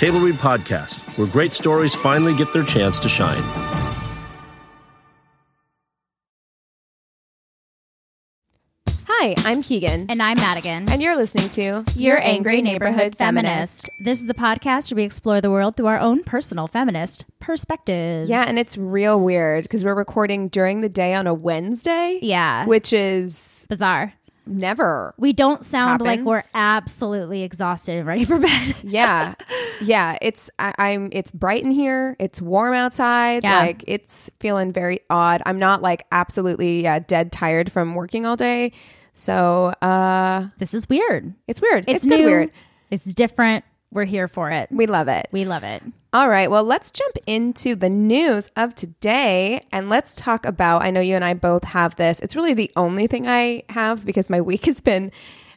Table Read Podcast, where great stories finally get their chance to shine. Hi, I'm Keegan. And I'm Madigan. And you're listening to Your Angry Neighborhood Feminist. This is a podcast where we explore the world through our own personal feminist perspectives. Yeah, and it's real weird because we're recording during the day on a Wednesday. Yeah. Which is bizarre. Never. We don't sound like we're absolutely exhausted and ready for bed. Yeah. yeah. It's I, I'm it's bright in here. It's warm outside. Yeah. Like it's feeling very odd. I'm not like absolutely yeah, dead tired from working all day. So uh this is weird. it's weird. It's, It's, good new. weird. It's different. We're here for it. We love it. We love it. All right, well, let's jump into the news of today and let's talk about. I know you and I both have this. It's really the only thing I have because my week has been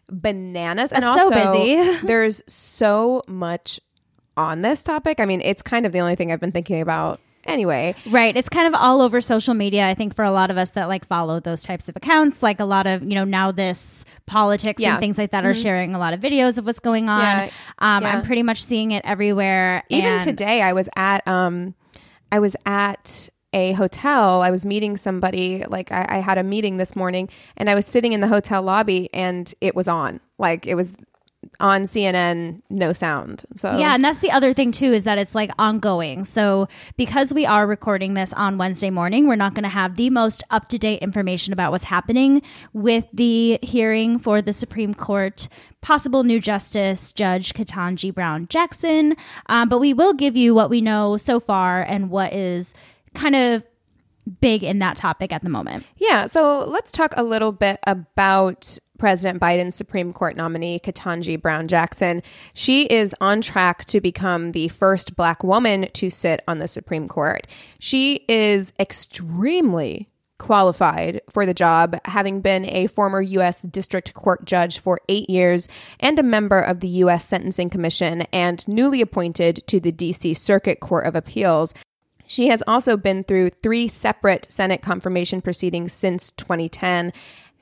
bananas and so also busy. there's so much on this topic. I mean, it's kind of the only thing I've been thinking about anyway. Right. It's kind of all over social media. I think for a lot of us that like follow those types of accounts, like a lot of, you know, now this politics Yeah. and things like that are sharing a lot of videos of what's going on. Yeah. Um, Yeah. I'm pretty much seeing it everywhere. Even today, I was at um, I was at a hotel. I was meeting somebody. Like I, I had a meeting this morning, and I was sitting in the hotel lobby, and it was on. Like it was on CNN, no sound. So Yeah, and that's the other thing too is that it's like ongoing. So because we are recording this on Wednesday morning, we're not going to have the most up to date information about what's happening with the hearing for the Supreme Court possible new justice Judge Ketanji Brown Jackson. Um, but we will give you what we know so far and what is kind of big in that topic at the moment. Yeah, so let's talk a little bit about President Biden's Supreme Court nominee, Ketanji Brown Jackson. She is on track to become the first black woman to sit on the Supreme Court. She is extremely qualified for the job, having been a former U.S. District Court judge for eight years and a member of the U.S. Sentencing Commission and newly appointed to the D.C. Circuit Court of Appeals. She has also been through three separate Senate confirmation proceedings since 2010.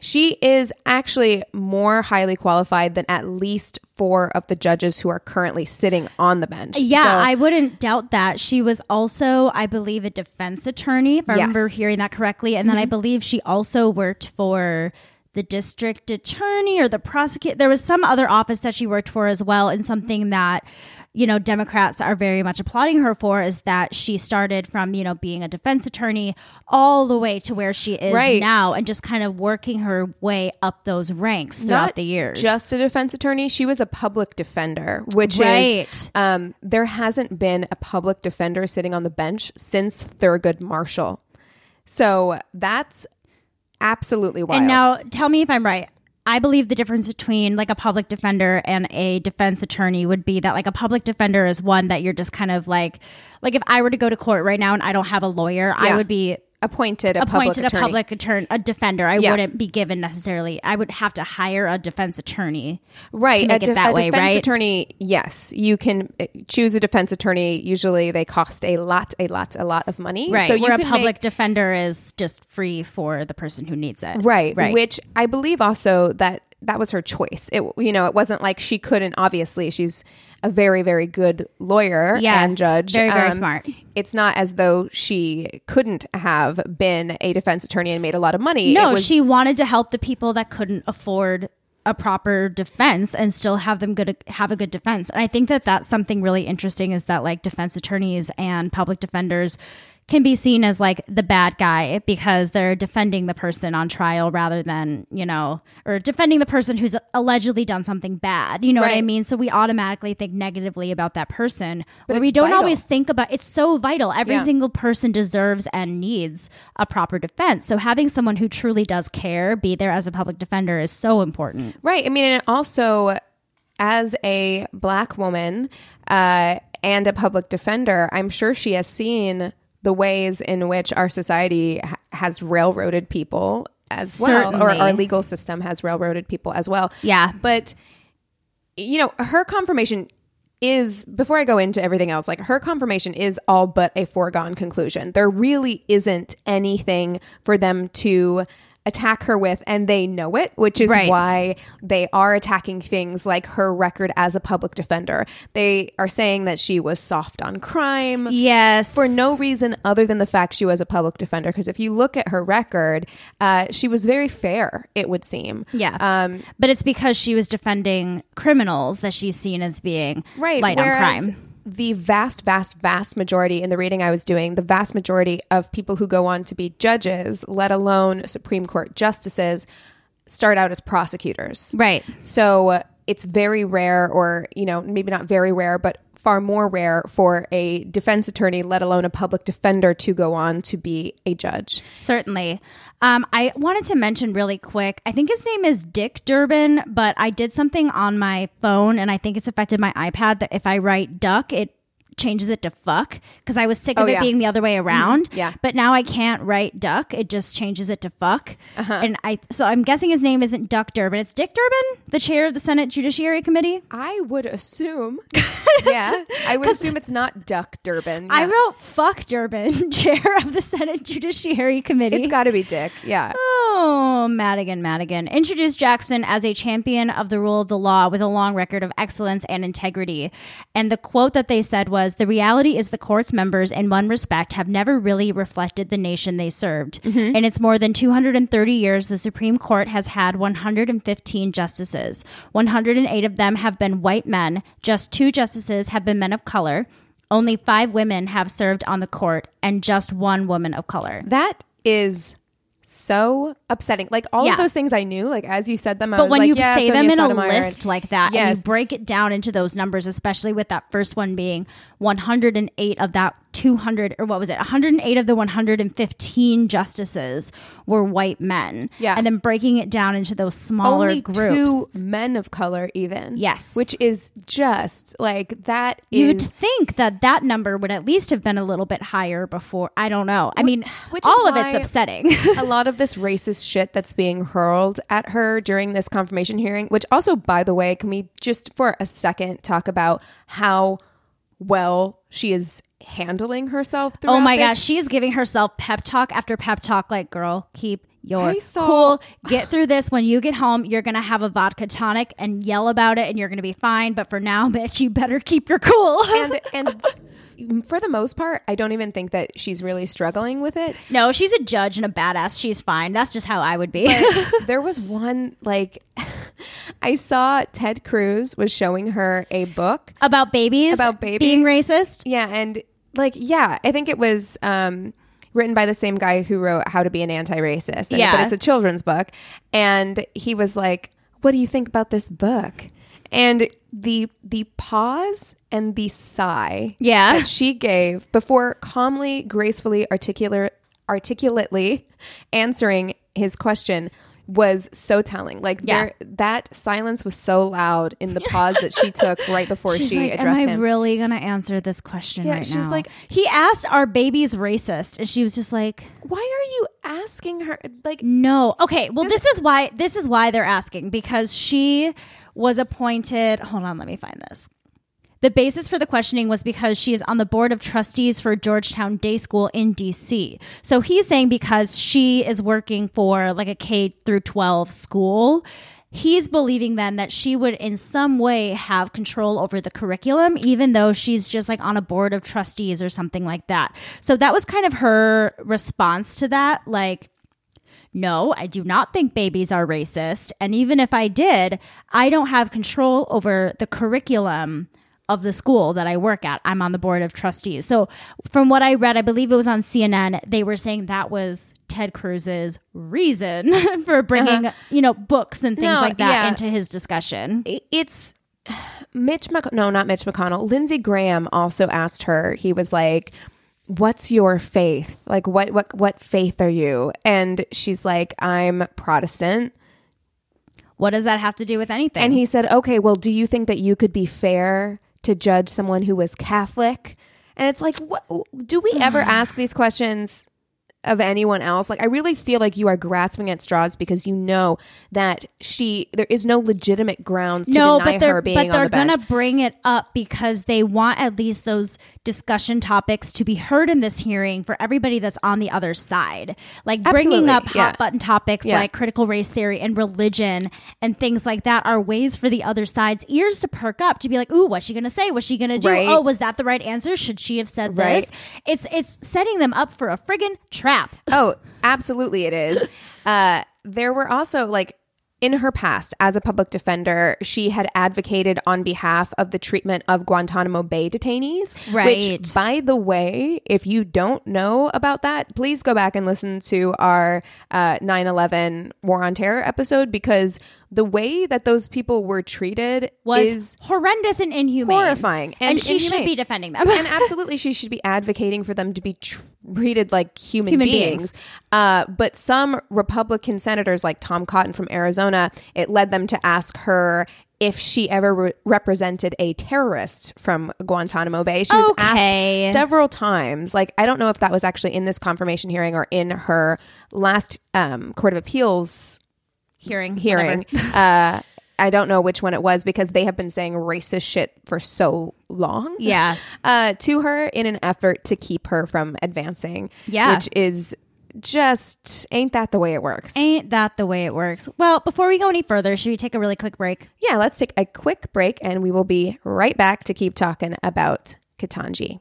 She is actually more highly qualified than at least four of the judges who are currently sitting on the bench. Yeah, So- I wouldn't doubt that. She was also, I believe, a defense attorney, if I remember Yes. Mm-hmm. hearing that correctly. And then I believe she also worked for the district attorney or the prosecutor. There was some other office that she worked for as well. And something that, you know, Democrats are very much applauding her for is that she started from, you know, being a defense attorney all the way to where she is Right. now and just kind of working her way up those ranks throughout not the years. Just a defense attorney. She was a public defender, which Right. is um, there hasn't been a public defender sitting on the bench since Thurgood Marshall. So that's absolutely wild. And now tell me if I'm right. I believe the difference between like a public defender and a defense attorney would be that like a public defender is one that you're just kind of like like if I were to go to court right now and I don't have a lawyer, I would be appointed a appointed public a attorney. public attorney, a defender. I Yeah. wouldn't be given necessarily. I would have to hire a defense attorney. right to make a, it that a way, defense right? attorney yes you can uh, choose a defense attorney usually they cost a lot a lot a lot of money Right. so where a public make- defender is just free for the person who needs it. right Right. which i believe also that that was her choice it you know it wasn't like she couldn't obviously she's a very very good lawyer Yeah, and judge Um, very, very smart. it's not as though she couldn't have been a defense attorney and made a lot of money No, It was- she wanted to help the people that couldn't afford a proper defense and still have them good have a good defense. And I think that that's something really interesting is that like defense attorneys and public defenders can be seen as like the bad guy because they're defending the person on trial rather than, you know, or defending the person who's allegedly done something bad. You know what I mean? So we automatically think negatively about that person. But we don't vital. always think about it's so vital. Every Yeah. single person deserves and needs a proper defense. So having someone who truly does care be there as a public defender is so important. Right. I mean, and also as a black woman, uh, and a public defender, I'm sure she has seen the ways in which our society ha- has railroaded people as well, or our legal system has railroaded people as well. Yeah. But, you know, her confirmation is, before I go into everything else, like her confirmation is all but a foregone conclusion. There really isn't anything for them to attack her with, and they know it, which is Right. why they are attacking things like her record as a public defender. They are saying that she was soft on crime Yes. for no reason other than the fact she was a public defender. Because if you look at her record, uh, she was very fair, it would seem. Yeah. Um, but it's because she was defending criminals that she's seen as being right. light on crime. The vast, vast, vast majority in the reading I was doing, the vast majority of people who go on to be judges, let alone Supreme Court justices, start out as prosecutors. Right. So uh, it's very rare, or, you know, maybe not very rare, but far more rare for a defense attorney, let alone a public defender, to go on to be a judge. Certainly. Um, I wanted to mention really quick. I think his name is Dick Durbin, but I did something on my phone, and I think it's affected my iPad. That if I write duck, it changes it to fuck because I was sick of Oh, it yeah. Mm-hmm. being the other way around. Yeah. But now I can't write duck; it just changes it to fuck. Uh-huh. And I so I'm guessing his name isn't Duck Durbin. It's Dick Durbin, the chair of the Senate Judiciary Committee. I would assume, yeah, I would assume it's not Duck Durbin. I wrote fuck Durbin, chair of the Senate Judiciary Committee. it's got to be Dick. Yeah. Oh, Madigan, Madigan. Introduced Jackson as a champion of the rule of the law with a long record of excellence and integrity. And the quote that they said was The reality is the court's members, in one respect, have never really reflected the nation they served. Mm-hmm. In its more than 230 years, the Supreme Court has had 115 justices. 108 of them have been white men, just two justices have been men of color. Only five women have served on the court, and just one woman of color. That is so upsetting. Like all Yeah. of those things I knew, like as you said them, I But was when like, you yeah, say Sonia them in a list and- like that and you break it down into those numbers, especially with that first one being 108 of that 200 or what was it 108 of the 115 justices were white men Yeah. and then breaking it down into those smaller only groups two men of color, even Yes. which is just like that. You'd is- think that that number would at least have been a little bit higher before. I don't know. I mean, which all of it's upsetting. a lot of this racist shit that's being hurled at her during this confirmation hearing, which also, by the way, can we just for a second talk about how well she is handling herself Oh my this? gosh, she's giving herself pep talk after pep talk. Like, girl, keep your cool. Get through this. When you get home, you're gonna have a vodka tonic and yell about it, and you're gonna be fine. But for now, bitch, you better keep your cool. and and for the most part, I don't even think that she's really struggling with it. no, she's a judge and a badass. She's fine. That's just how I would be. But there was one like I saw Ted Cruz was showing her a book about babies, About babies? being racist. Yeah, and like yeah, I think it was um written by the same guy who wrote How to Be an Anti-Racist. And- Yeah. But it's a children's book. And he was like, "What do you think about this book?" And the the pause and the sigh Yeah. that she gave before calmly, gracefully, articulate articulately answering his question was so telling. Like Yeah. there that silence was so loud in the pause that she took right before She's she like, addressed "Am I him. really gonna answer this question Yeah, right she's now?" like- he asked, "Are babies racist?" And she was just like, Why are you asking her? Like, No. Okay. Well, this is why this is why they're asking because she was appointed. Hold on, let me find this. The basis for the questioning was because she is on the board of trustees for Georgetown Day School in DC. So he's saying because she is working for like a K through 12 school, he's believing then that she would in some way have control over the curriculum even though she's just like on a board of trustees or something like that. So that was kind of her response to that like no, I do not think babies are racist. And even if I did, I don't have control over the curriculum of the school that I work at. I'm on the board of trustees. So, from what I read, I believe it was on CNN, they were saying that was Ted Cruz's reason for bringing, you know, books and things Uh-huh. No, like that yeah. into his discussion. it's Mitch McC- no, not Mitch McConnell. Lindsey Graham also asked her. He was like, "What's your faith? Like, what what what faith are you?" And she's like, "I'm Protestant." What does that have to do with anything? And he said, "Okay, well, do you think that you could be fair to judge someone who was Catholic. And it's like, what, do we ever ask these questions of anyone else? Like, I really feel like you are grasping at straws because you know that she, there is no legitimate grounds to no, deny but her being but on they're the gonna bring it up because they want at least those discussion topics to be heard in this hearing for everybody that's on the other side. Like bringing Absolutely, up hot yeah. button topics Yeah. like critical race theory and religion and things like that are ways for the other side's ears to perk up to be like, "Ooh, what's she gonna say? What's she gonna do? Right. Oh, was that the right answer? Should she have said Right. this?" It's it's setting them up for a friggin' trap. Oh, absolutely, it is. Uh, there were also like in her past as a public defender, she had advocated on behalf of the treatment of Guantanamo Bay detainees. Right. Which, by the way, if you don't know about that, please go back and listen to our uh, 9/11 War on Terror episode because the way that those people were treated Was is horrendous and inhumane, horrifying and, and she should be defending them. and absolutely she should be advocating for them to be treated like human, Human beings, beings. Uh, but some republican senators like tom cotton from arizona it led them to ask her if she ever re- represented a terrorist from guantanamo bay she was Okay. asked several times like i don't know if that was actually in this confirmation hearing or in her last um, court of appeals hearing hearing. uh, I don't know which one it was because they have been saying racist shit for so long. Yeah. Uh, to her in an effort to keep her from advancing. Yeah. Which is just, ain't that the way it works? Ain't that the way it works? Well, before we go any further, should we take a really quick break? yeah, let's take a quick break and we will be right back to keep talking about Ketanji.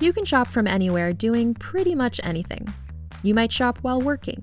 You can shop from anywhere doing pretty much anything. You might shop while working,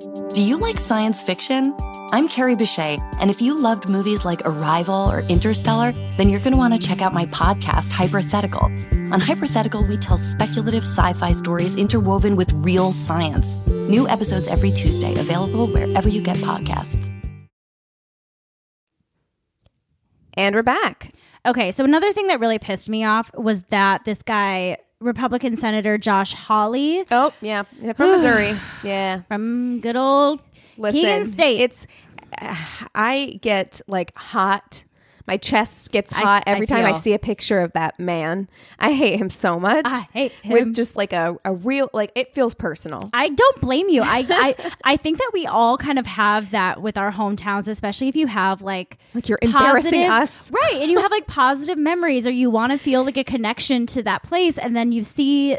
Do you like science fiction? I'm Carrie Bechet, and if you loved movies like Arrival or Interstellar, then you're going to want to check out my podcast, Hypothetical. On Hypothetical, we tell speculative sci fi stories interwoven with real science. New episodes every Tuesday, available wherever you get podcasts. And we're back. Okay, so another thing that really pissed me off was that this guy, Republican Senator Josh Hawley Oh, yeah. From Missouri. Yeah. from good old Listen, Keegan State. It's I get like hot. My chest gets hot I every time I see a picture of that man. I hate him so much. I hate him. with just like a, a real like it feels personal. I don't blame you. I, I I think that we all kind of have that with our hometowns, especially if you have like Like you're embarrassing positive- us. right? And you have like positive memories, or you want to feel like a connection to that place, and then you see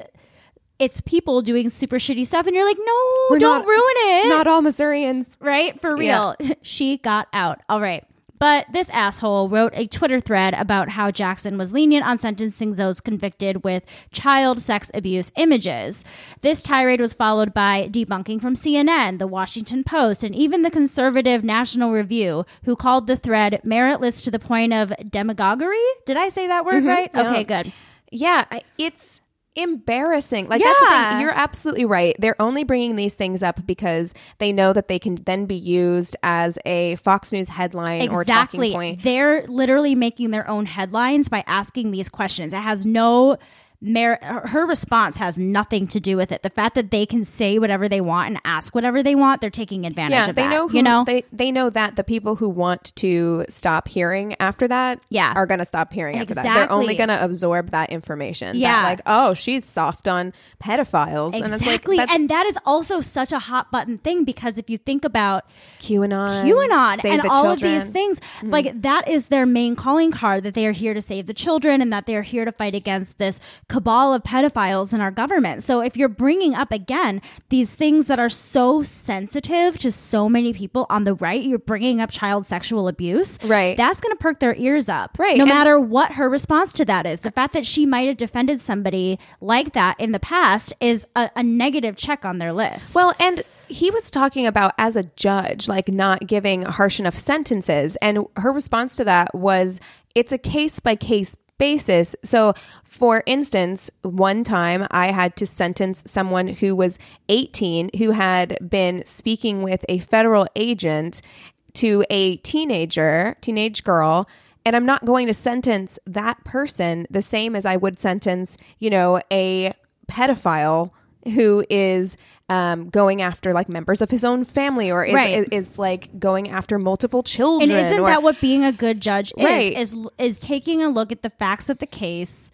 it's people doing super shitty stuff, and you're like, no, We're don't not- ruin it. Not all Missourians. right? For real. she got out. All right. But this asshole wrote a Twitter thread about how Jackson was lenient on sentencing those convicted with child sex abuse images. This tirade was followed by debunking from CNN, The Washington Post, and even the conservative National Review, who called the thread meritless to the point of demagoguery. Did I say that word mm-hmm. right? Okay, good. Yeah, it's embarrassing. Like that's the thing. You're absolutely right. They're only bringing these things up because they know that they can then be used as a Fox News headline or talking Exactly. point. They're literally making their own headlines by asking these questions. It has no Mer- her response has nothing to do with it. The fact that they can say whatever they want and ask whatever they want, they're taking advantage yeah, of they that. know who, you know, they they know that the people who want to stop hearing after that Yeah. are going to stop hearing after that. They're only going to absorb that information. that, Yeah. like oh, she's soft on pedophiles, and it's like exactly. and that is also such a hot button thing because if you think about QAnon, QAnon Save and all of these Children. things. Mm-hmm. Like that is their main calling card that they are here to save the children and that they are here to fight against this cabal of pedophiles in our government. So if you're bringing up again these things that are so sensitive to so many people on the right, you're bringing up child sexual abuse. Right. That's going to perk their ears up. Right, No and- matter what her response to that is. The fact that she might have defended somebody like that in the past is a, a negative check on their list. Well, and he was talking about as a judge, like not giving harsh enough sentences. And her response to that was it's a case by case basis. So, for instance, one time I had to sentence someone who was 18 who had been speaking with a federal agent to a teenager, teenage girl. And I'm not going to sentence that person the same as I would sentence, you know, a pedophile who is um, going after like members of his own family or is, Right. is, is, like going after multiple children. And isn't or- that what being a good judge is? Right. Is is taking a look at the facts of the case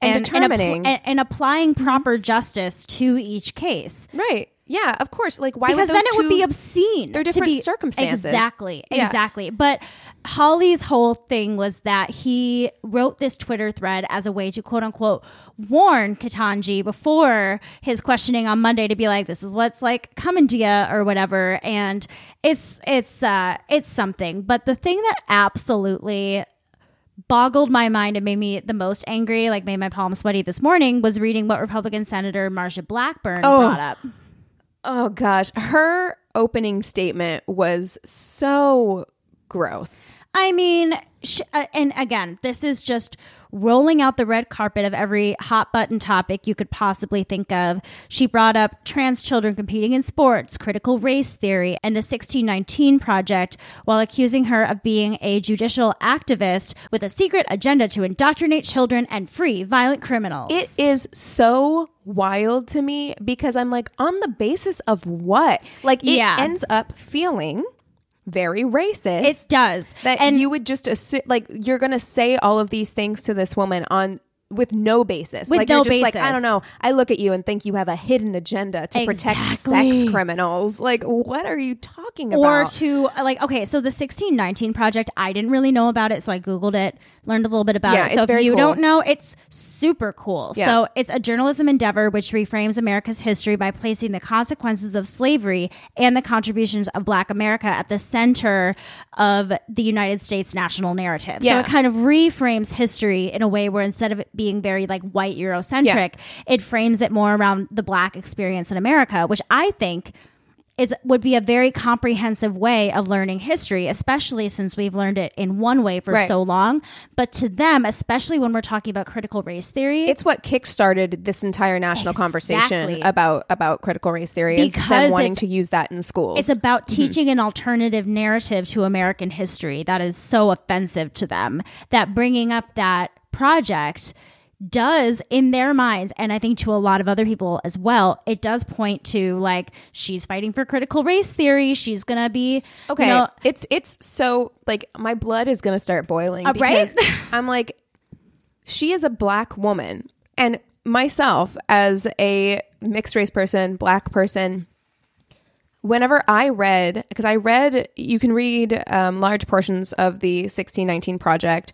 And appl- determining- and, and applying proper justice to each case. right? Yeah, of course. Like why Because would then it would be obscene. they're to different be- circumstances. Exactly. Yeah. Exactly. But Hawley's whole thing was that he wrote this Twitter thread as a way to quote unquote warn Ketanji before his questioning on Monday to be like, this is what's like coming to you or whatever. And it's it's uh it's something. But the thing that absolutely boggled my mind and made me the most angry, like made my palms sweaty this morning, was reading what Republican Senator Marsha Blackburn brought up. Oh gosh, her opening statement was so gross. I mean, sh- uh, and again, this is just rolling out the red carpet of every hot button topic you could possibly think of. She brought up trans children competing in sports, critical race theory, and the 1619 Project while accusing her of being a judicial activist with a secret agenda to indoctrinate children and free violent criminals. It is so wild to me because I'm like, on the basis of what? Like, it Yeah. ends up feeling very racist. It does. that and you would just assume, like, you're going to say all of these things to this woman on with no basis. With like, no you're just like. I don't know. I look at you and think you have a hidden agenda to protect sex criminals. Like, what are you talking about? or to like okay so the 1619 project i didn't really know about it so i googled it learned a little bit about Yeah, it. so if you cool. don't know it's super cool. Yeah. so it's a journalism endeavor which reframes america's history by placing the consequences of slavery and the contributions of black america at the center of the united states national narrative. So it kind of reframes history in a way where instead of it being very like white eurocentric it frames it more around the black experience in america which i think is would be a very comprehensive way of learning history, especially since we've learned it in one way for Right. so long. But to them, especially when we're talking about critical race theory, it's what kickstarted this entire national conversation about about critical race theory is them Because wanting to use that in schools. it's about mm-hmm. teaching an alternative narrative to American history that is so offensive to them that bringing up that project does in their minds and i think to a lot of other people as well it does point to like she's fighting for critical race theory she's gonna be Okay, you know, it's it's so like my blood is gonna start boiling Uh, right? because I'm like, she is a black woman, and myself as a mixed race person, black person. Whenever I read, because I read, you can read um, large portions of the 1619 project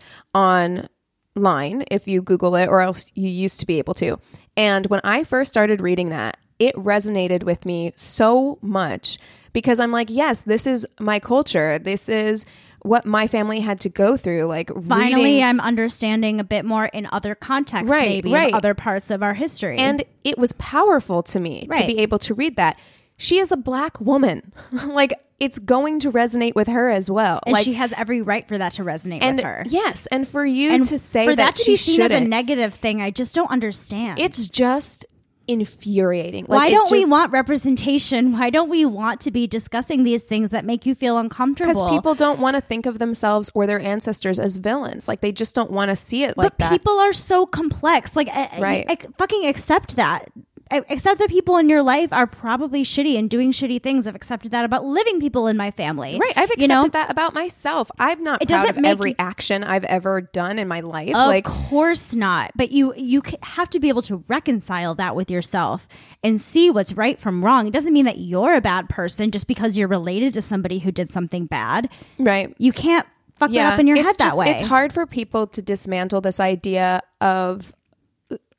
online if you Google it, or else you used to be able to. And when I first started reading that, it resonated with me so much because I'm like, yes, this is my culture. This is what my family had to go through. Like, finally reading- i'm understanding a bit more in other contexts Right, maybe right. other parts of our history and it was powerful to me to be able to read that. She is a black woman. like, it's going to resonate with her as well. and like, she has every right for that to resonate and with her yes, and for you and to say for that, that, to she be seen as a negative thing i just don't understand it's just infuriating. Like, Why don't we want representation? Why don't we want to be discussing these things that make you feel uncomfortable? because people don't want to think of themselves or their ancestors as villains. Like they just don't want to see it like but that. people are so complex. Like, uh, Right. uh, fucking accept that. Accept that people in your life are probably shitty and doing shitty things. I've accepted that about living people in my family. Right, I've accepted you know? that about myself. I'm not It doesn't make every you- action I've ever done in my life. Of like, course not. But you you have to be able to reconcile that with yourself and see what's right from wrong. It doesn't mean that you're a bad person just because you're related to somebody who did something bad. right? You can't fuck it up in your head that way. It's hard for people to dismantle this idea of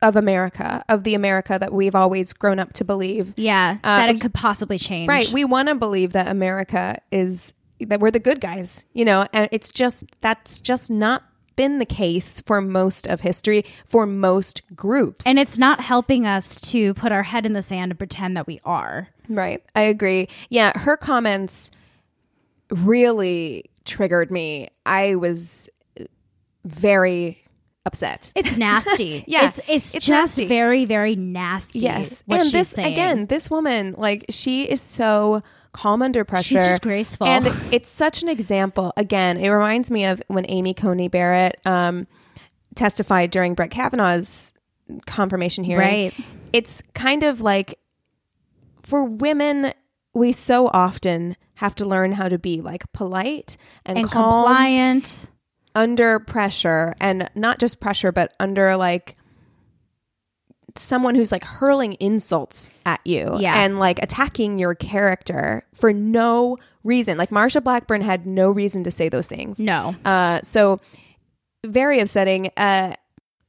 of America, of the America that we've always grown up to believe. Yeah, Uh, that it could possibly change. Right. We want to believe that America is that we're the good guys, you know, and it's just that's just not been the case for most of history for most groups. and it's not helping us to put our head in the sand and pretend that we are. Right. I agree. Yeah, her comments really triggered me. I was very upset. It's nasty. Yeah, it's it's, it's just nasty. very very nasty. yes. and this saying. again, this woman, like she is so calm under pressure. She's just graceful. And it's such an example. Again, it reminds me of when Amy Coney Barrett um, testified during Brett Kavanaugh's confirmation hearing. Right. It's kind of like for women, we so often have to learn how to be like polite and, and compliant. Under pressure and not just pressure but under like someone who's like hurling insults at you Yeah. and like attacking your character for no reason like marsha blackburn had no reason to say those things No. uh, so very upsetting. Uh,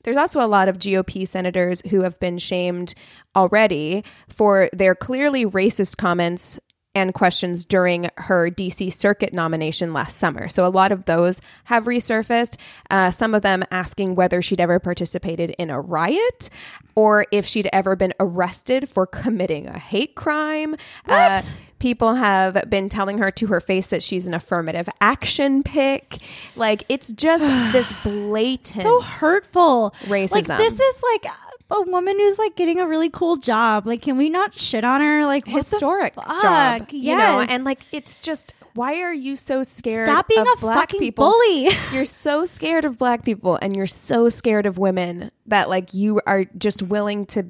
there's also a lot of GOP senators who have been shamed already for their clearly racist comments and questions during her DC circuit nomination last summer. So a lot of those have resurfaced. Uh, some of them asking whether she'd ever participated in a riot or if she'd ever been arrested for committing a hate crime. Uh, people have been telling her to her face that she's an affirmative action pick. Like it's just this blatant. so hurtful. Like Racism. this is like a woman who's like getting a really cool job. Like, can we not shit on her? Like, what the historic fuck? job, you know, and like it's just why are you so scared? Stop being of a black fucking people? bully. You're so scared of black people, and you're so scared of women that like you are just willing to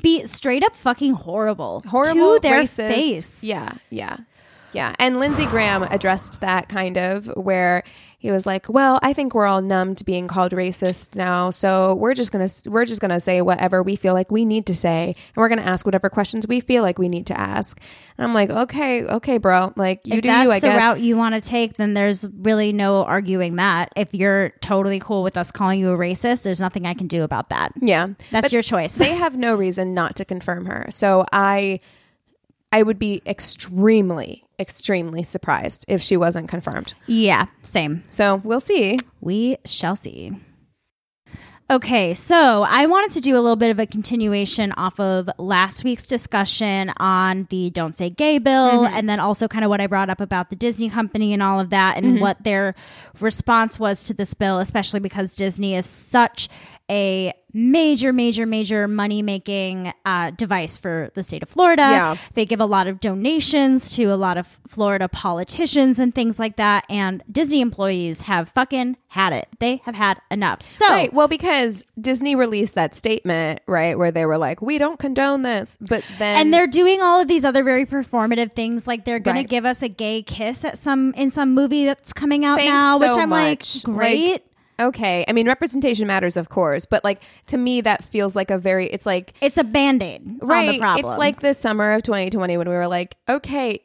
be straight up fucking horrible, horrible to their racist- face. Yeah, yeah, yeah. And Lindsey Graham addressed that kind of where he was like, "Well, I think we're all numb to being called racist now, so we're just gonna we're just gonna say whatever we feel like we need to say, and we're gonna ask whatever questions we feel like we need to ask." And I'm like, "Okay, okay, bro. Like you if do that's you, I the guess." route you want to take, then there's really no arguing that. If you're totally cool with us calling you a racist, there's nothing I can do about that. yeah, That's But your choice. they have no reason not to confirm her. So I I would be extremely extremely surprised if she wasn't confirmed. yeah, same. So we'll see. We shall see. Okay, so I wanted to do a little bit of a continuation off of last week's discussion on the Don't Say Gay bill, mm-hmm. and then also kind of what I brought up about the Disney company and all of that, and mm-hmm. what their response was to this bill, especially because Disney is such a major, major, major money making uh, device for the state of Florida. Yeah. They give a lot of donations to a lot of Florida politicians and things like that. And Disney employees have fucking had it. They have had enough. So, Right. Well, because Disney released that statement, right, where they were like, "We don't condone this," but then and they're doing all of these other very performative things like they're going Right. to give us a gay kiss at some in some movie that's coming out Thanks now which i'm much. like great Like, okay. I mean, representation matters, of course, but like to me, that feels like a very. It's like it's a band-aid on right. the problem It's like the summer of 2020 when we were like, okay.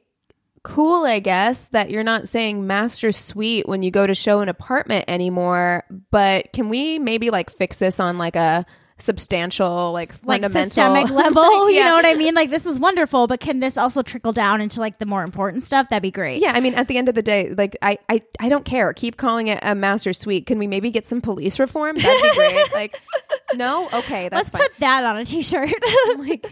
Cool, I guess that you're not saying master suite when you go to show an apartment anymore. But can we maybe like fix this on like a substantial, like like fundamental systemic level you know what i mean like this is wonderful but can this also trickle down into like the more important stuff that'd be great Yeah, I mean, at the end of the day, like I, I, I don't care. Keep calling it a master suite. Can we maybe get some police reform? That'd be great. like, No, okay, that's Let's fine. put that on a t-shirt. like,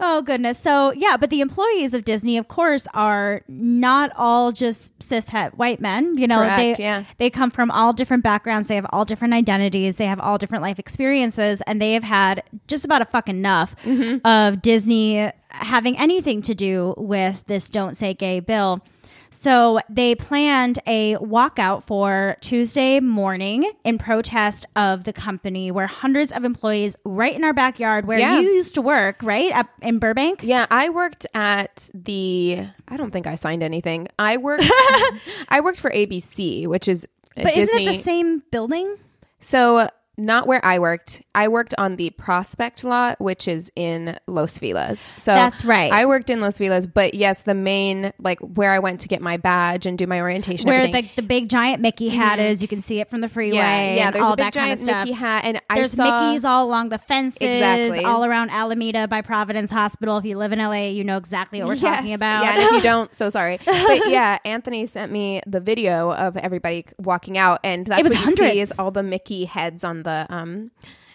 oh goodness. So yeah, but the employees of Disney, of course, are not all just cishet white men. You know, Correct, they yeah. they come from all different backgrounds. They have all different identities. They have all different life experiences, and they have had just about a fuck enough Mm-hmm. of Disney having anything to do with this "Don't Say Gay" bill. So they planned a walkout for Tuesday morning in protest of the company, where hundreds of employees, right in our backyard, where Yeah. you used to work, right up in Burbank. yeah, I worked at the. I don't think I signed anything. I worked. I worked for ABC, which is. But isn't it the same building? So not where I worked. I worked on the Prospect lot, which is in Los Feliz. So That's right. I worked in Los Feliz, but yes, the main like where I went to get my badge and do my orientation. Where everything. the, the big giant Mickey hat mm-hmm. is, you can see it from the freeway. yeah, yeah. There's all a big that kind of giant. Mickey hat, and I There's saw Mickey's all along the fences, Exactly. all around Alameda by Providence Hospital. If you live in LA, you know exactly what we're talking about. Yeah, and if you don't, so sorry. But yeah, Anthony sent me the video of everybody walking out, and that's It was what you see is all the Mickey heads on the um.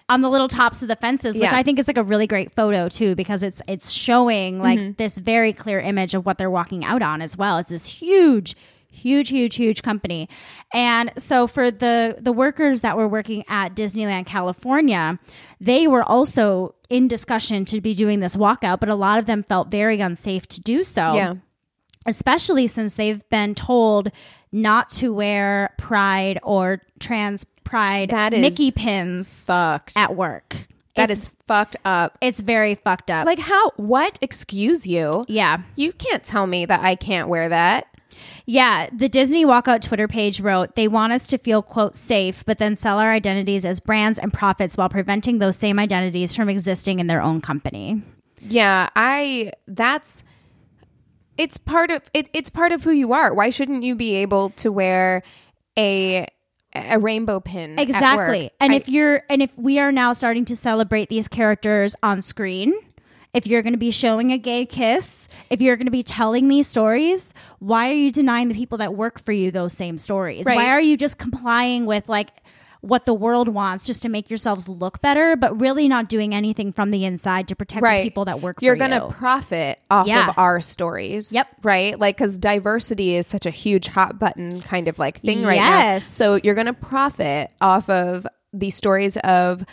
on the little tops of the fences, which Yeah. I think is like a really great photo too, because it's it's showing like Mm-hmm. this very clear image of what they're walking out on as well. It's this huge, huge, huge, huge company, and so for the the workers that were working at Disneyland California, they were also in discussion to be doing this walkout, but a lot of them felt very unsafe to do so Yeah. especially since they've been told not to wear pride or trans pride That is Mickey pins Fucked. at work. That it's, is fucked up. it's very fucked up. Like how? What? Excuse you? yeah. You can't tell me that I can't wear that. Yeah, the Disney Walkout Twitter page wrote, they want us to feel, quote, safe, but then sell our identities as brands and profits while preventing those same identities from existing in their own company. Yeah, I that's it's part of it, it's part of who you are. Why shouldn't you be able to wear a a rainbow pin? Exactly. And I- if you're and if we are now starting to celebrate these characters on screen, if you're going to be showing a gay kiss, if you're going to be telling these stories, why are you denying the people that work for you those same stories? Right. Why are you just complying with like what the world wants just to make yourselves look better, but really not doing anything from the inside to protect the people that work for you're gonna you? profit off Yeah. of our stories Yep. right like because diversity is such a huge hot button kind of like thing right now Yes. so you're gonna profit off of the stories of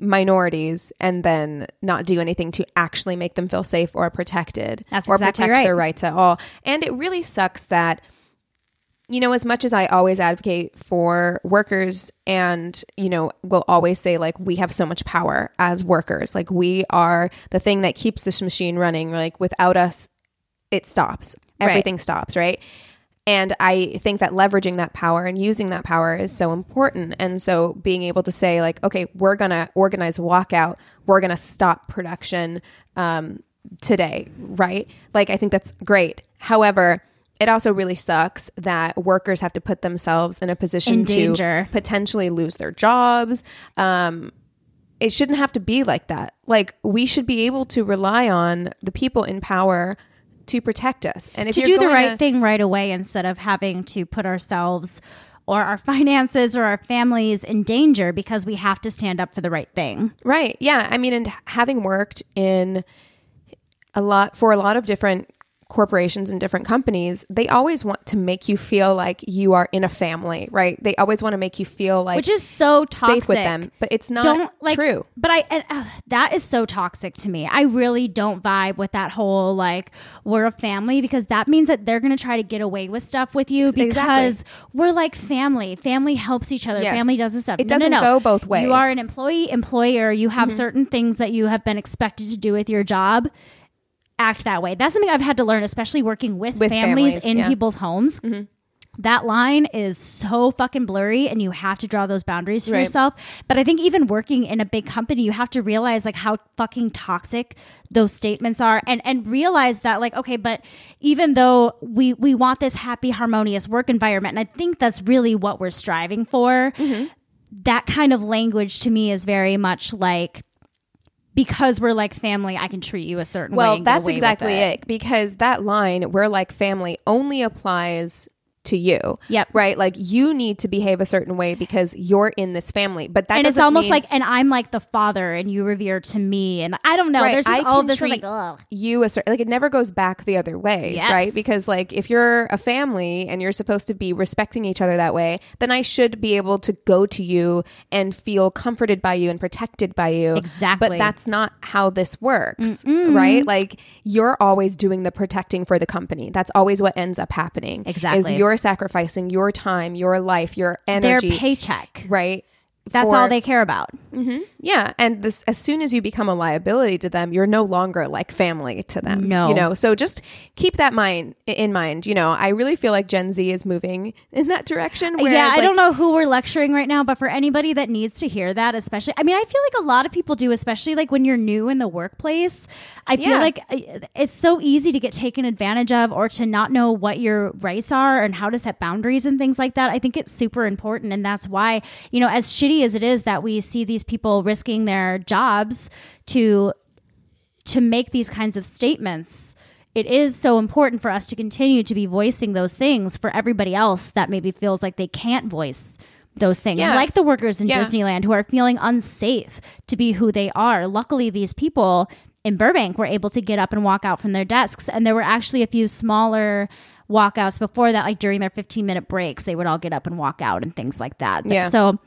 minorities and then not do anything to actually make them feel safe or protected That's or exactly protect right. their rights at all and it really sucks that you know, as much as I always advocate for workers and, you know, will always say, like, we have so much power as workers. Like, we are the thing that keeps this machine running. Like, without us, it stops. Right. Everything stops, right? And I think that leveraging that power and using that power is so important. And so being able to say, like, okay, we're going to organize a walkout, we're going to stop production um, today, right? Like, I think that's great. However, it also really sucks that workers have to put themselves in a position In to potentially lose their jobs. Um, it shouldn't have to be like that. Like we should be able to rely on the people in power to protect us. And if to do the right to- thing right away instead of having to put ourselves or our finances or our families in danger because we have to stand up for the right thing. Right. Yeah. I mean, and having worked in a lot for a lot of different corporations and different companies, they always want to make you feel like you are in a family, right? They always want to make you feel like Which is so toxic. safe with them, but it's not don't like true. But I and, uh, that is so toxic to me. I really don't vibe with that whole like we're a family because that means that they're going to try to get away with stuff with you Exactly. because we're like family. Family helps each other. Yes. Family does this stuff. It No, no, doesn't no. go both ways. Mm-hmm. are an employee, employer. You have certain things that you have been expected to do with your job. Act that way. That's something I've had to learn, especially working with, With families, families, in yeah. Mm-hmm. people's homes. That line is so fucking blurry, and you have to draw those boundaries for Right. yourself. But I think even working in a big company, you have to realize like how fucking toxic those statements are, and and realize that like okay, but even though we we want this happy, harmonious work environment, and I think that's really what we're striving for. Mm-hmm. That kind of language to me is very much like because we're like family, I can treat you a certain way. Well, that's exactly it. because that line, we're like family, only applies to you. Yep. Right? Like you need to behave a certain way because you're in this family. But that and it's almost mean- like, and I'm like the father, and you revere to me, and I don't know. Right, There's just I all this like, ugh. you a certain like it never goes back the other way, Yes. right? Because like if you're a family and you're supposed to be respecting each other that way, then I should be able to go to you and feel comforted by you and protected by you. Exactly. But that's not how this works, right? Like you're always doing the protecting for the company. That's always what ends up happening. Exactly. Is you're sacrificing your time, your life, your their energy, paycheck. right? That's for- all they care about. yeah, and this as soon as you become a liability to them, you're no longer like family to them. No. you know. So just keep that mind in mind. You know, I really feel like Gen Z is moving in that direction. Whereas, yeah, I like, don't know who we're lecturing right now, but for anybody that needs to hear that, especially, I mean, I feel like a lot of people do, especially like when you're new in the workplace. I feel Yeah. like uh, it's so easy to get taken advantage of or to not know what your rights are and how to set boundaries and things like that. I think it's super important. And that's why, you know, as shitty as it is that we see these people risking their jobs to to make these kinds of statements it is so important for us to continue to be voicing those things for everybody else that maybe feels like they can't voice those things Yeah. like the workers in Yeah. Disneyland who are feeling unsafe to be who they are luckily these people in Burbank were able to get up and walk out from their desks and there were actually a few smaller walkouts before that like during their 15 minute breaks they would all get up and walk out and things like that Yeah. so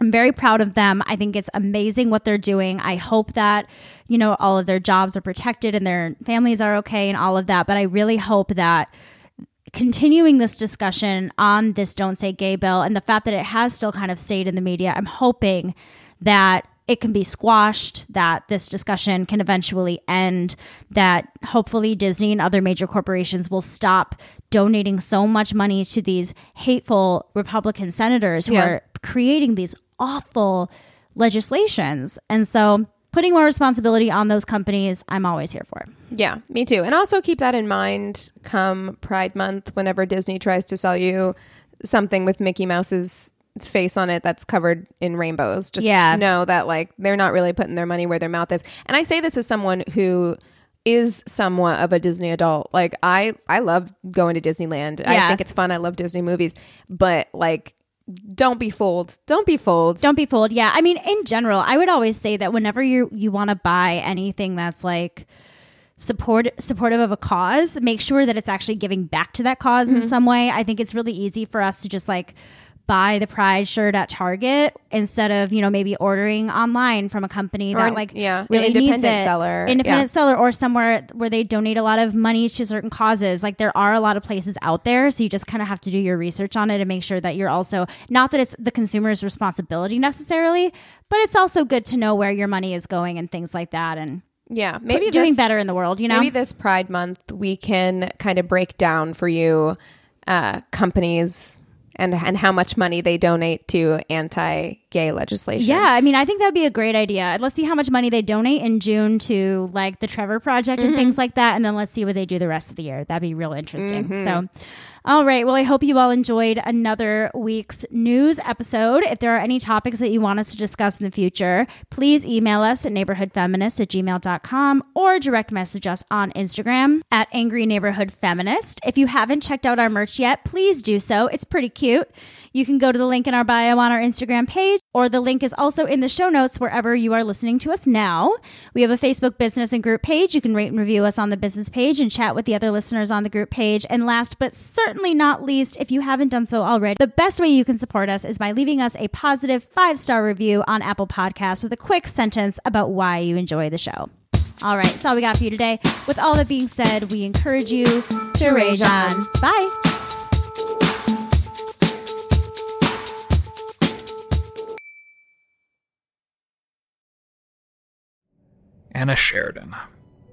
I'm very proud of them. I think it's amazing what they're doing. I hope that, you know, all of their jobs are protected and their families are okay and all of that. But I really hope that continuing this discussion on this Don't Say Gay bill and the fact that it has still kind of stayed in the media, I'm hoping that it can be squashed, that this discussion can eventually end, that hopefully Disney and other major corporations will stop donating so much money to these hateful Republican senators who Yeah. are creating these awful legislations. And so putting more responsibility on those companies, I'm always here for. Yeah, me too. And also keep that in mind come Pride Month, whenever Disney tries to sell you something with Mickey Mouse's face on it that's covered in rainbows. Just Yeah. know that like they're not really putting their money where their mouth is. And I say this as someone who is somewhat of a Disney adult. Like I I love going to Disneyland. I think it's fun. I love Disney movies. But like don't be fooled. Don't be fooled. Don't be fooled. Yeah. I mean, in general, I would always say that whenever you you want to buy anything that's like support supportive of a cause, make sure that it's actually giving back to that because Mm-hmm. in some way. I think it's really easy for us to just like buy the pride shirt at Target instead of, you know, maybe ordering online from a company Or that like yeah, really needs independent it. seller. Independent Yeah. seller or somewhere where they donate a lot of money to certain causes. Like there are a lot of places out there, so you just kind of have to do your research on it and make sure that you're also not that it's the consumer's responsibility necessarily, but it's also good to know where your money is going and things like that and Yeah, maybe doing this- better in the world, you know? Maybe this Pride Month we can kind of break down for you uh, companies and and how much money they donate to anti-gay legislation. Yeah, I mean, I think that'd be a great idea. Let's see how much money they donate in June to like the Trevor Project and mm-hmm. things like that, and then let's see what they do the rest of the year. That'd be real interesting. Mm-hmm. So, all right. Well, I hope you all enjoyed another week's news episode. If there are any topics that you want us to discuss in the future, please email us at neighborhoodfeminist at gmail.com or direct message us on Instagram at Angry Neighborhood Feminist. If you haven't checked out our merch yet, please do so. It's pretty cute. You can go to the link in our bio on our Instagram page, or the link is also in the show notes wherever you are listening to us now. We have a Facebook business and group page. You can rate and review us on the business page and chat with the other listeners on the group page. And last but certainly not least, if you haven't done so already, the best way you can support us is by leaving us a positive five star review on Apple Podcasts with a quick sentence about why you enjoy the show. All right, that's all we got for you today. With all that being said, we encourage you to rage on. Bye. Anna Sheridan,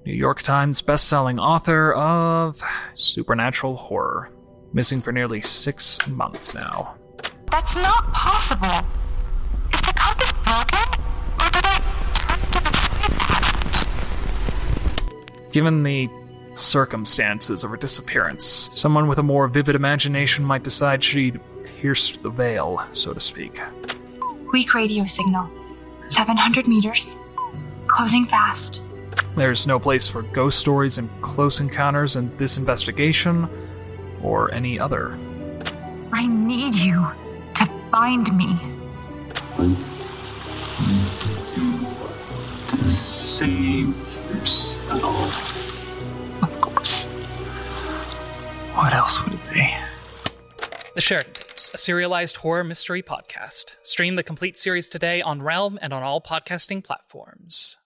New York Times bestselling author of supernatural horror, missing for nearly six months now. That's not possible. Is the compass broken? Or did I turn to the side Given the circumstances of her disappearance, someone with a more vivid imagination might decide she'd pierced the veil, so to speak. Weak radio signal. 700 meters. Closing fast. There's no place for ghost stories and close encounters in this investigation or any other. I need you to find me. To save yourself. Of course. What else would it be? The Sheridan Tapes, a serialized horror mystery podcast. Stream the complete series today on Realm and on all podcasting platforms.